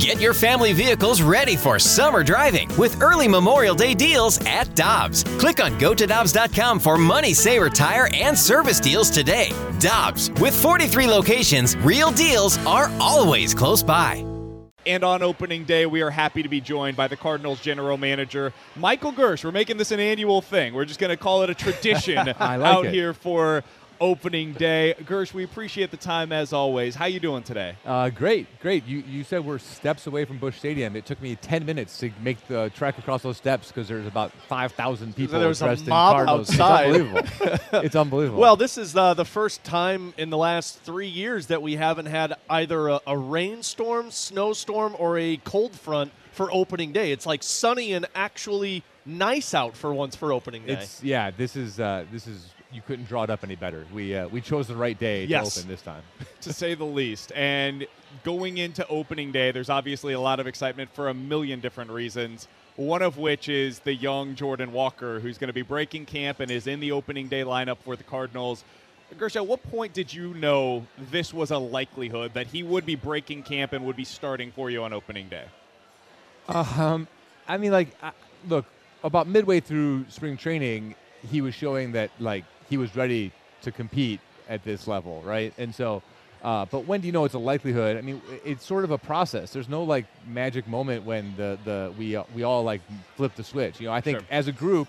Get your family vehicles ready for summer driving with early Memorial Day deals at Dobbs. Click on gotodobbs.com for money saver tire and service deals today. Dobbs, with 43 locations, real deals are always close by. And on opening day, we are happy to be joined by the Cardinals general manager, Michael Girsch. We're making this an annual thing. We're just going to call it a tradition like out it. here for opening day. Girsch, we appreciate the time as always. How you doing today? Uh, great, great. You you said we're steps away from Busch Stadium. It took me 10 minutes to make the trek across those steps because there's about 5,000 people there was a dressed in mob Cardinals. outside. It's unbelievable. it's unbelievable. Well, this is uh, the first time in the last three years that we haven't had either a, a rainstorm, snowstorm, or a cold front for opening day. It's like sunny and actually nice out for once for opening day. it's yeah. This is uh, this is you couldn't draw it up any better. We uh, we chose the right day Yes. to open this time. to say the least. And going into opening day, there's obviously a lot of excitement for a million different reasons. One of which is the young Jordan Walker, who's going to be breaking camp and is in the opening day lineup for the Cardinals. Girsch, at what point did you know this was a likelihood that he would be breaking camp and would be starting for you on opening day? Um, I mean, like, I, look, about midway through spring training, he was showing that like he was ready to compete at this level, right? And so, uh, but when do you know it's a likelihood? I mean, it's sort of a process. There's no like magic moment when the the we uh, we all like flip the switch. You know, I think Sure. as a group.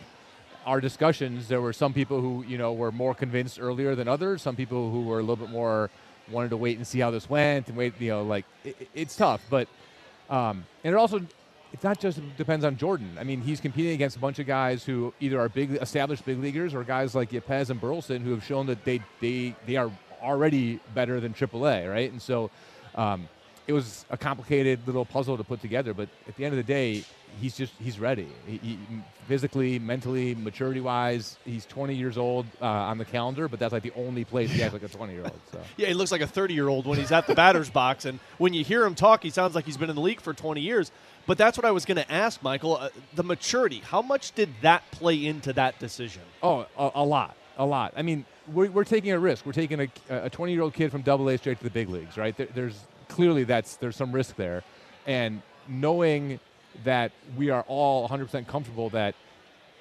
Our discussions, there were some people who you know were more convinced earlier than others. Some people who were a little bit more wanted to wait and see how this went and wait. You know, like it, it's tough, but um, and it also, it's not just depends on Jordan. I mean, he's competing against a bunch of guys who either are big, established big leaguers, or guys like Yepez and Burleson who have shown that they they they are already better than AAA, right? And so, um, it was a complicated little puzzle to put together. But at the end of the day, he's just he's ready. He, he, physically, mentally, maturity wise, he's 20 years old uh, on the calendar, but that's like the only place he acts like a 20 year old. So. yeah, he looks like a 30 year old when he's at the batter's box. And when you hear him talk, he sounds like he's been in the league for 20 years. But that's what I was going to ask, Michael. Uh, the maturity, how much did that play into that decision? Oh, a, a lot, a lot. I mean, we're, we're taking a risk. We're taking a 20 year old kid from Double A straight to the big leagues, right? There, there's clearly that's there's some risk there, and knowing that we are all 100% comfortable that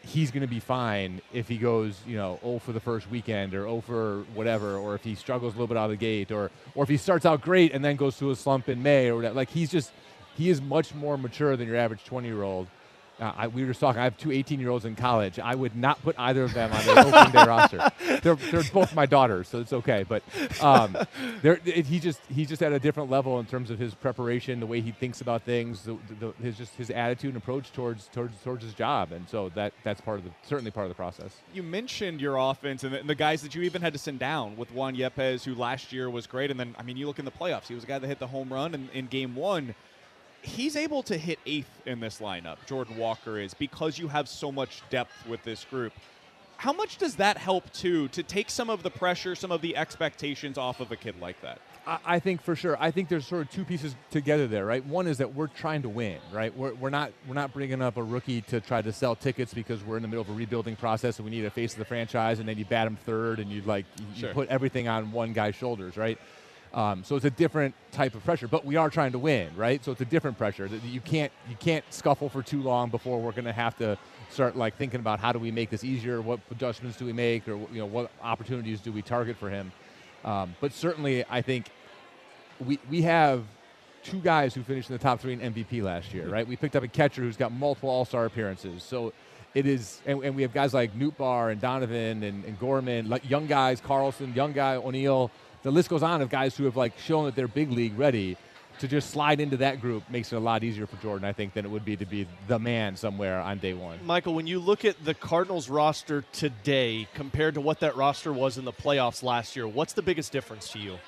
he's going to be fine if he goes, you know, 0 for the first weekend or 0 for whatever, or if he struggles a little bit out of the gate, or or if he starts out great and then goes through a slump in May or whatever. Like he's just he is much more mature than your average 20 year old. Uh, I, we were just talking. I have two 18 year olds in college. I would not put either of them on the opening day roster. They're, they're both my daughters, so it's okay. But um, it, he just he's just at a different level in terms of his preparation, the way he thinks about things, the, the, his just his attitude and approach towards towards towards his job, and so that that's part of the certainly part of the process. You mentioned your offense and the, and the guys that you even had to send down with Juan Yepez, who last year was great. And then, I mean, you look in the playoffs, he was a guy that hit the home run in, in game one. He's able to hit eighth in this lineup, Jordan Walker is, because you have so much depth with this group. How much does that help, too, to take some of the pressure, some of the expectations off of a kid like that? I, I think for sure. I think there's sort of two pieces together there, right? One is that we're trying to win, right? We're, we're not we're not bringing up a rookie to try to sell tickets because we're in the middle of a rebuilding process and we need a face of the franchise, and then you bat him third and you like you, you put everything on one guy's shoulders, right? Um, so it's a different type of pressure, but we are trying to win, right? So it's a different pressure you can't you can't scuffle for too long before we're going to have to start like thinking about how do we make this easier, what adjustments do we make, or you know what opportunities do we target for him. Um, but certainly, I think we we have two guys who finished in the top three in MVP last year, right? We picked up a catcher who's got multiple All Star appearances, so it is, and, and we have guys like Nootbaar and Donovan and, and Gorman, like young guys, Carlson, young guy O'Neill. The list goes on of guys who have like shown that they're big league ready. To just slide into that group makes it a lot easier for Jordan, I think, than it would be to be the man somewhere on day one. Michael, when you look at the Cardinals roster today compared to what that roster was in the playoffs last year, what's the biggest difference to you?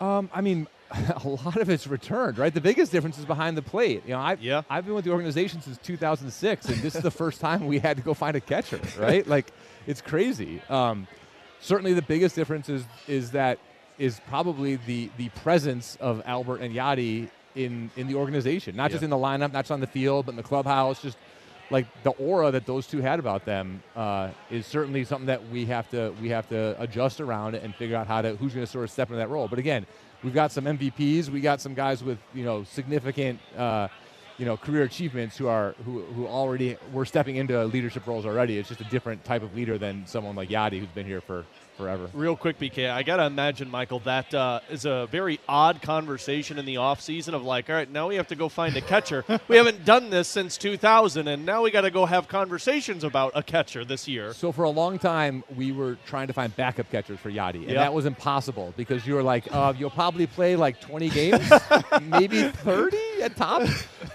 Um, I mean, a lot of it's returned, right? The biggest difference is behind the plate. You know, I've, Yeah. I've been with the organization since 2006, and this is the first time we had to go find a catcher, right? like, it's crazy. Um, certainly, the biggest difference is is that is probably the the presence of Albert and Yadi in in the organization, not just in the lineup, not just on the field, but in the clubhouse. Just like the aura that those two had about them uh, is certainly something that we have to we have to adjust around and figure out how to who's going to sort of step into that role. But again, we've got some MVPs, we got some guys with you know significant. Uh, you know, career achievements who are who, who already were stepping into leadership roles already. It's just a different type of leader than someone like Yadi who's been here for forever. Real quick, BK, I gotta imagine, Michael, that uh, is a very odd conversation in the offseason of like, all right, now we have to go find a catcher. we haven't done this since 2000, and now we got to go have conversations about a catcher this year. So for a long time, we were trying to find backup catchers for Yadi, and Yep. that was impossible because you were like, uh, you'll probably play like 20 games, maybe 30 at top,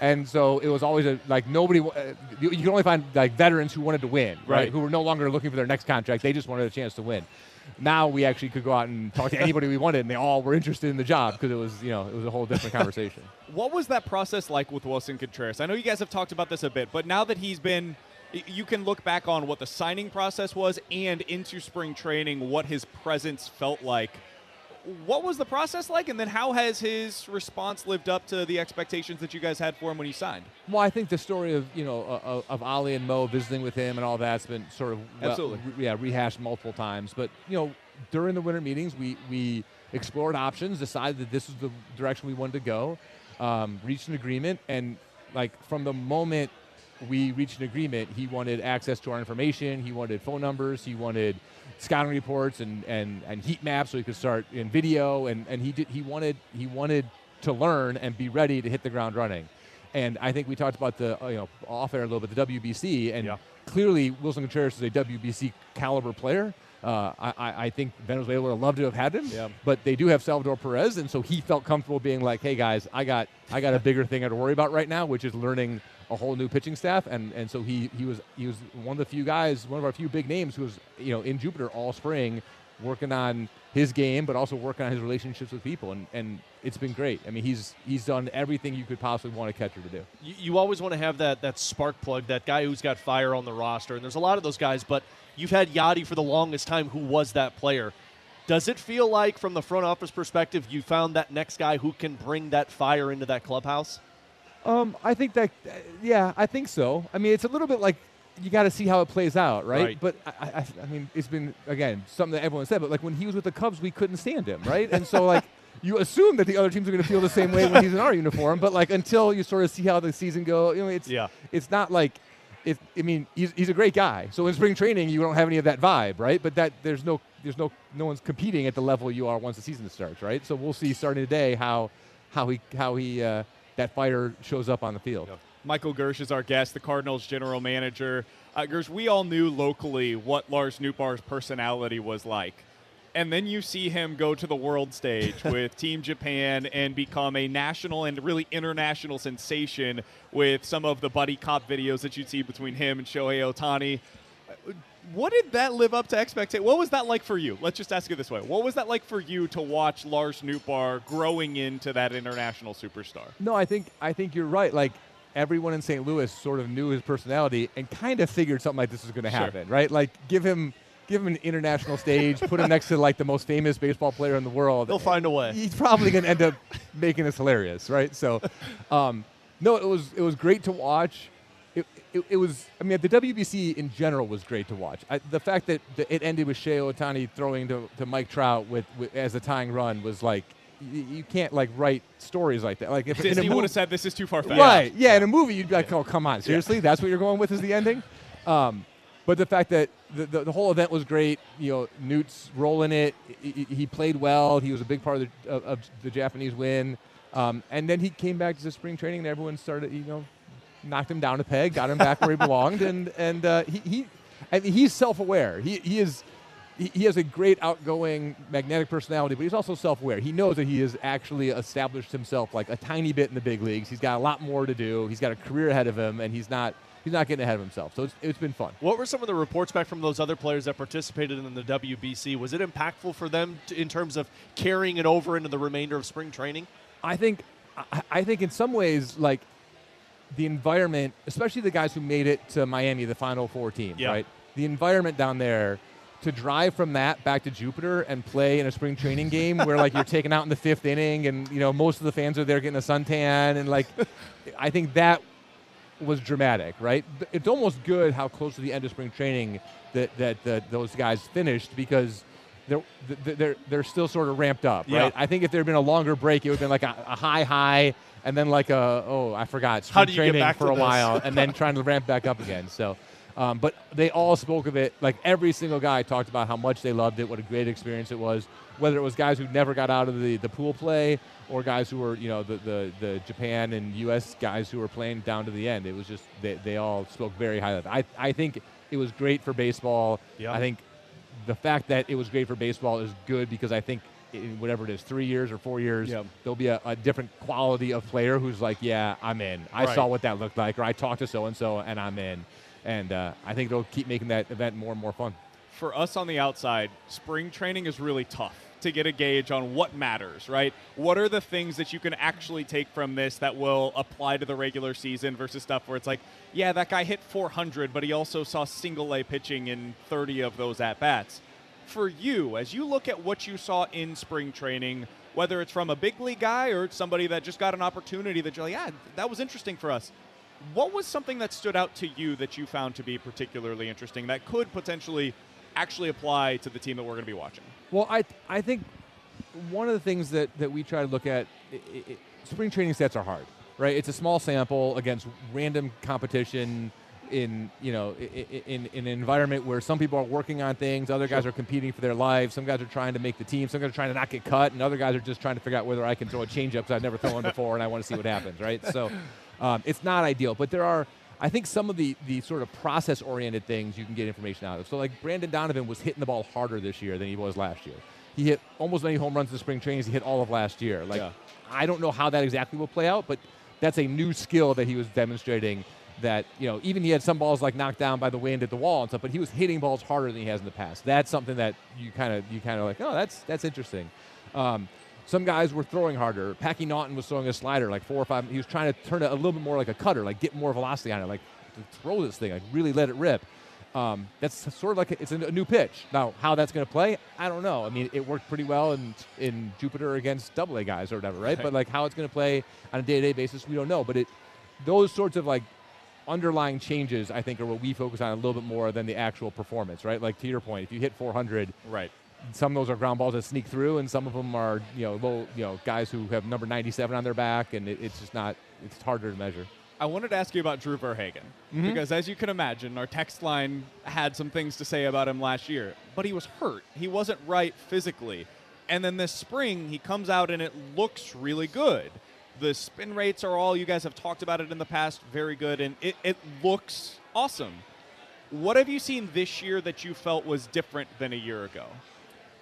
and so it was always a, like nobody, uh, you, you can only find like veterans who wanted to win, right? Right. Who were no longer looking for their next contract; they just wanted a chance to win. Now we actually could go out and talk to anybody we wanted, and they all were interested in the job because it was, you know, it was a whole different conversation. What was that process like with Willson Contreras? I know you guys have talked about this a bit, but now that he's been, you can look back on what the signing process was and into spring training, what his presence felt like. What was the process like, and then how has his response lived up to the expectations that you guys had for him when he signed? Well, I think the story of you know of, of Ali and Mo visiting with him and all that's been sort of Absolutely. re- yeah rehashed multiple times. But you know during the winter meetings, we we explored options, decided that this was the direction we wanted to go, um, reached an agreement, and like from the moment we reached an agreement, he wanted access to our information, he wanted phone numbers, he wanted scouting reports and, and, and heat maps so he could start in video and, and he did he wanted he wanted to learn and be ready to hit the ground running. And I think we talked about the uh, you know off air a little bit the WBC and Yeah. clearly Willson Contreras is a WBC caliber player. Uh, I, I- think Venezuela would have loved to have had him, Yeah. but they do have Salvador Perez, and so he felt comfortable being like, "Hey guys, I got I got a bigger thing I to worry about right now, which is learning a whole new pitching staff." And and so he he was he was one of the few guys, one of our few big names who was you know in Jupiter all spring, working on his game, but also working on his relationships with people, and and it's been great. I mean, he's he's done everything you could possibly want a catcher to do. you, you always want to have that that spark plug, that guy who's got fire on the roster, and there's a lot of those guys. But you've had Yadi for the longest time, who was that player. Does it feel like, from the front office perspective, you found that next guy who can bring that fire into that clubhouse? Um, I think that, uh, yeah, I think so. I mean, it's a little bit like you got to see how it plays out, right? Right. But I, I, I mean, it's been again something that everyone said. But like when he was with the Cubs, we couldn't stand him, right? And so like you assume that the other teams are going to feel the same way when he's in our uniform. But like until you sort of see how the season go, you know, it's Yeah. it's not like. It, I mean, he's, he's a great guy. So in spring training, you don't have any of that vibe, right? But that there's no there's no no one's competing at the level you are once the season starts, right? So we'll see starting today how how he how he uh, that fighter shows up on the field. Michael Girsch is our guest, the Cardinals general manager. Uh, Girsch, we all knew locally what Lars Nootbaar's personality was like. And then you see him go to the world stage with Team Japan and become a national and really international sensation with some of the buddy cop videos that you'd see between him and Shohei Ohtani. What did that live up to expectation? What was that like for you? Let's just ask it this way. What was that like for you to watch Lars Nootbaar growing into that international superstar? No, I think I think you're right. Like everyone in St. Louis sort of knew his personality and kind of figured something like this was going to Sure. happen, right? Like give him give him an international stage, put him next to like the most famous baseball player in the world. He'll find a way. He's probably going to end up making this hilarious, right? So, um, no, it was it was great to watch. It, it, it was. I mean, the WBC in general was great to watch. I, the fact that the, it ended with Shea Ohtani throwing to, to Mike Trout with, with as a tying run was like. You, you can't like write stories like that. Like if in a Disney mov- would have said this is too far fetched. Right. Yeah. In a movie, you'd be like, "Oh, come on, seriously? That's what you're going with? Is the ending?" Um, but the fact that the, the, the whole event was great. You know, Newt's rolling it. He, he- he played well. He was a big part of the, of, of the Japanese win. Um, and then he came back to the spring training, and everyone started, you know, knocked him down a peg, got him back where he belonged, and and uh, he, he I mean, he's self-aware. He he is. He has a great outgoing, magnetic personality, but he's also self-aware. He knows that he has actually established himself like a tiny bit in the big leagues. He's got a lot more to do. He's got a career ahead of him, and he's not he's not getting ahead of himself. So it's, it's been fun. What were some of the reports back from those other players that participated in the WBC? Was it impactful for them to, in terms of carrying it over into the remainder of spring training? I think I, I think in some ways like the environment, especially the guys who made it to Miami, the Final Four team, Yeah. right? The environment down there to drive from that back to Jupiter and play in a spring training game where like you're taken out in the fifth inning and you know most of the fans are there getting a suntan and like I think that was dramatic, right? It's almost good how close to the end of spring training that that, that those guys finished because they're they're they're still sort of ramped up, Yeah. right? I think if there had been a longer break, it would have been like a, a high high, and then like a oh I forgot spring do you get training for a this? while, and then trying to ramp back up again. So, um, but they all spoke of it. Like every single guy talked about how much they loved it, what a great experience it was. Whether it was guys who never got out of the, the pool play, or guys who were you know the, the the Japan and U.S. guys who were playing down to the end. It was just they, they all spoke very highly. of it. I I think it was great for baseball. Yeah. I think the fact that it was great for baseball is good because I think in whatever it is, three years or four years, Yeah. there'll be a, a different quality of player who's like, yeah, I'm in. I Right. saw what that looked like, or I talked to so and so, and I'm in. And uh, I think it'll keep making that event more and more fun. for us on the outside, spring training is really tough to get a gauge on what matters, right? What are the things that you can actually take from this that will apply to the regular season versus stuff where it's like, yeah, that guy hit 400, but he also saw single A pitching in 30 of those at bats. For you, as you look at what you saw in spring training, whether it's from a big league guy or somebody that just got an opportunity that you're like, yeah, that was interesting for us. What was something that stood out to you that you found to be particularly interesting that could potentially actually apply to the team that we're going to be watching? Well, I I think one of the things that, that we try to look at, i i spring training sets are hard, right? It's a small sample against random competition in you know i- i- in, in an environment where some people are working on things, other guys are competing for their lives, some guys are trying to make the team, some guys are trying to not get cut, and other guys are just trying to figure out whether I can throw a changeup because I've never thrown one before and I want to see what happens, right? So um, it's not ideal, but there are. I think some of the, the sort of process oriented things you can get information out of. So, like Brendan Donovan was hitting the ball harder this year than he was last year. He hit almost as many home runs in the spring training as he hit all of last year. Like, Yeah. I don't know how that exactly will play out, but that's a new skill that he was demonstrating. That you know, even he had some balls like knocked down by the wind at the wall and stuff, but he was hitting balls harder than he has in the past. That's something that you kind of you kind of like, oh, that's that's interesting. Um, some guys were throwing harder. Packy Naughton was throwing a slider like four or five. He was trying to turn it a little bit more like a cutter, like get more velocity on it, like throw this thing, like really let it rip. Um, that's sort of like a, it's a, new pitch. Now, how that's going to play, I don't know. I mean, it worked pretty well in in Jupiter against Double A guys or whatever, right? But like how it's going to play on a day-to-day basis, we don't know. But it those sorts of like underlying changes, I think, are what we focus on a little bit more than the actual performance, right? Like to your point, if you hit 400, Right. some of those are ground balls that sneak through, and some of them are you know low, you know guys who have number 97 on their back, and it, it's just not it's harder to measure. I wanted to ask you about Drew Verhagen mm-hmm. because, as you can imagine, our text line had some things to say about him last year, but he was hurt. He wasn't right physically. And then this spring, he comes out and it looks really good. The spin rates are all, you guys have talked about it in the past, very good, and it, it looks awesome. What have you seen this year that you felt was different than a year ago?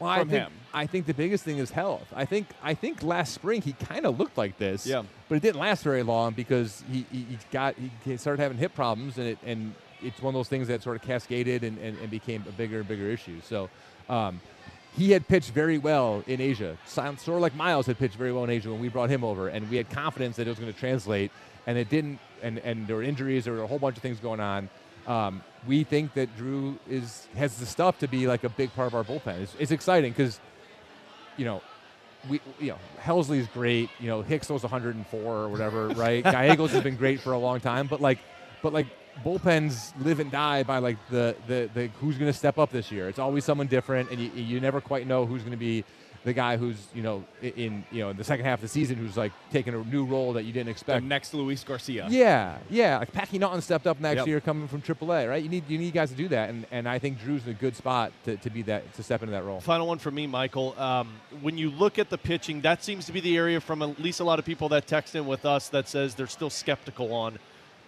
well, from I think, him. I think the biggest thing is health. I think I think last spring he kind of looked like this. Yeah. But it didn't last very long because he, he, he got he started having hip problems and it and it's one of those things that sort of cascaded and, and, and became a bigger and bigger issue. So um, he had pitched very well in Asia. Sort of like Miles had pitched very well in Asia when we brought him over, and we had confidence that it was going to translate, and it didn't. And, and there were injuries, there were a whole bunch of things going on. Um, we think that Drew is has the stuff to be like a big part of our bullpen. It's, it's exciting because, you know, we you know Helsley's great. You know Hicks was 104 or whatever, right? Gallegos has been great for a long time, but like, but like bullpens live and die by like the the, the who's going to step up this year. It's always someone different, and you, you never quite know who's going to be the guy who's you know in you know in the second half of the season who's like taking a new role that you didn't The expect. next Luis Garcia. Yeah, yeah. Like Packy Naughton stepped up next Yep. year coming from AAA, right? You need you need guys to do that, and, and I think Drew's in a good spot to, to be that to step into that role. Final one for me, Michael. Um, when you look at the pitching, that seems to be the area from at least a lot of people that text in with us that says they're still skeptical on.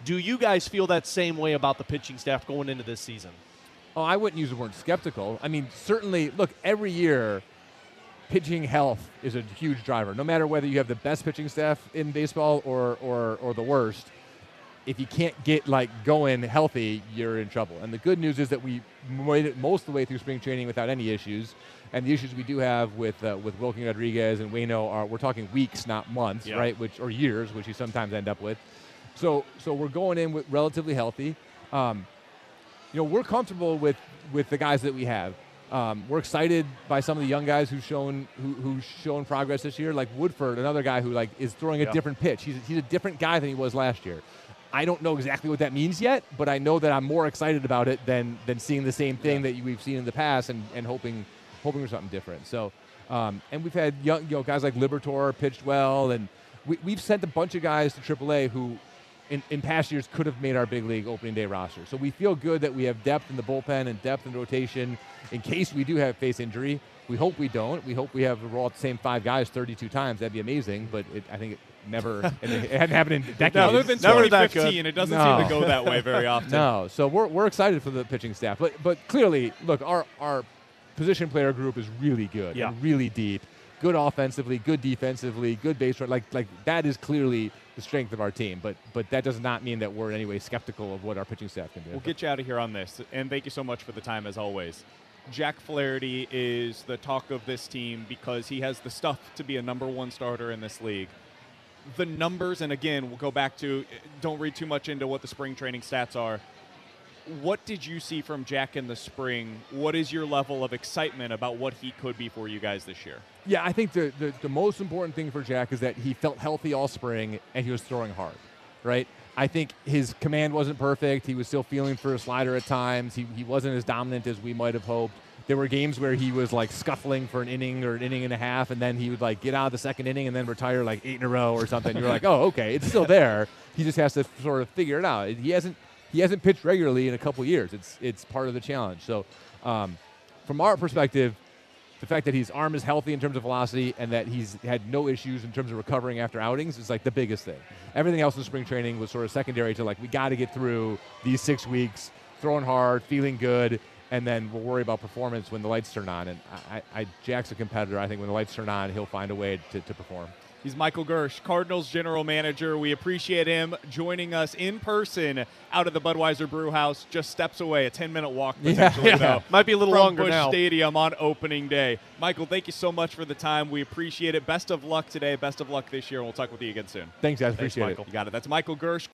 Do you guys feel that same way about the pitching staff going into this season? Oh, I wouldn't use the word skeptical. I mean, certainly, look, every year, pitching health is a huge driver. No matter whether you have the best pitching staff in baseball or or, or the worst, if you can't get like going healthy, you're in trouble. And the good news is that we made it most of the way through spring training without any issues. And the issues we do have with uh, with Wilking Rodriguez and Wayno are we're talking weeks, not months, right? Which or years, which you sometimes end up with. So so we're going in with relatively healthy. Um, you know, we're comfortable with with the guys that we have. Um, we're excited by some of the young guys who've shown who, who's shown progress this year, like Woodford, another guy who like is throwing a Yeah. different pitch. He's, he's a different guy than he was last year. I don't know exactly what that means yet, but I know that I'm more excited about it than than seeing the same thing that we've seen in the past and, and hoping hoping for something different. So, um, and we've had young, you know, guys like Liberatore pitched well, and we, we've sent a bunch of guys to AAA who, in, in past years, could have made our big league opening day roster. So we feel good that we have depth in the bullpen and depth in rotation in case we do have face injury. We hope we don't. We hope we have roll out the same five guys 32 times. That'd be amazing, but it, I think it never, and it hadn't happened in decades. No, Other than Never that 2015, it doesn't No. seem to go that way very often. No, so we're, we're excited for the pitching staff, but but clearly, look, our our position player group is really good, Yeah. and really deep, good offensively, good defensively, good base run. Like like that is clearly the strength of our team. But but that does not mean that we're in any way skeptical of what our pitching staff can do. We'll get you out of here on this, and thank you so much for the time as always. Jack Flaherty is the talk of this team because he has the stuff to be a number one starter in this league. The numbers, and again, we'll go back to don't read too much into what the spring training stats are. What did you see from Jack in the spring? What is your level of excitement about what he could be for you guys this year? Yeah, I think the, the, the most important thing for Jack is that he felt healthy all spring and he was throwing hard, right? I think his command wasn't perfect. He was still feeling for a slider at times. He, he wasn't as dominant as we might have hoped. There were games where he was like scuffling for an inning or an inning and a half, and then he would like get out of the second inning and then retire like eight in a row or something. You're like, oh, okay, it's still there. He just has to sort of figure it out. He hasn't he hasn't pitched regularly in a couple years. It's it's part of the challenge. So, um, from our perspective, the fact that his arm is healthy in terms of velocity and that he's had no issues in terms of recovering after outings is like the biggest thing. Everything else in spring training was sort of secondary to like we got to get through these six weeks, throwing hard, feeling good, and then we'll worry about performance when the lights turn on. And I, I, Jack's a competitor. I think when the lights turn on, he'll find a way to, to perform. He's Michael Girsch, Cardinals general manager. We appreciate him joining us in person out of the Budweiser Brew House, just steps away, a 10 minute walk Yeah, potentially. yeah. though, Might be a little from longer Busch now. Stadium on opening day. Michael, thank you so much for the time. We appreciate it. Best of luck today. Best of luck this year. and We'll talk with you again soon. Thanks, guys. Thanks, Appreciate it. You got it. That's Michael Girsch.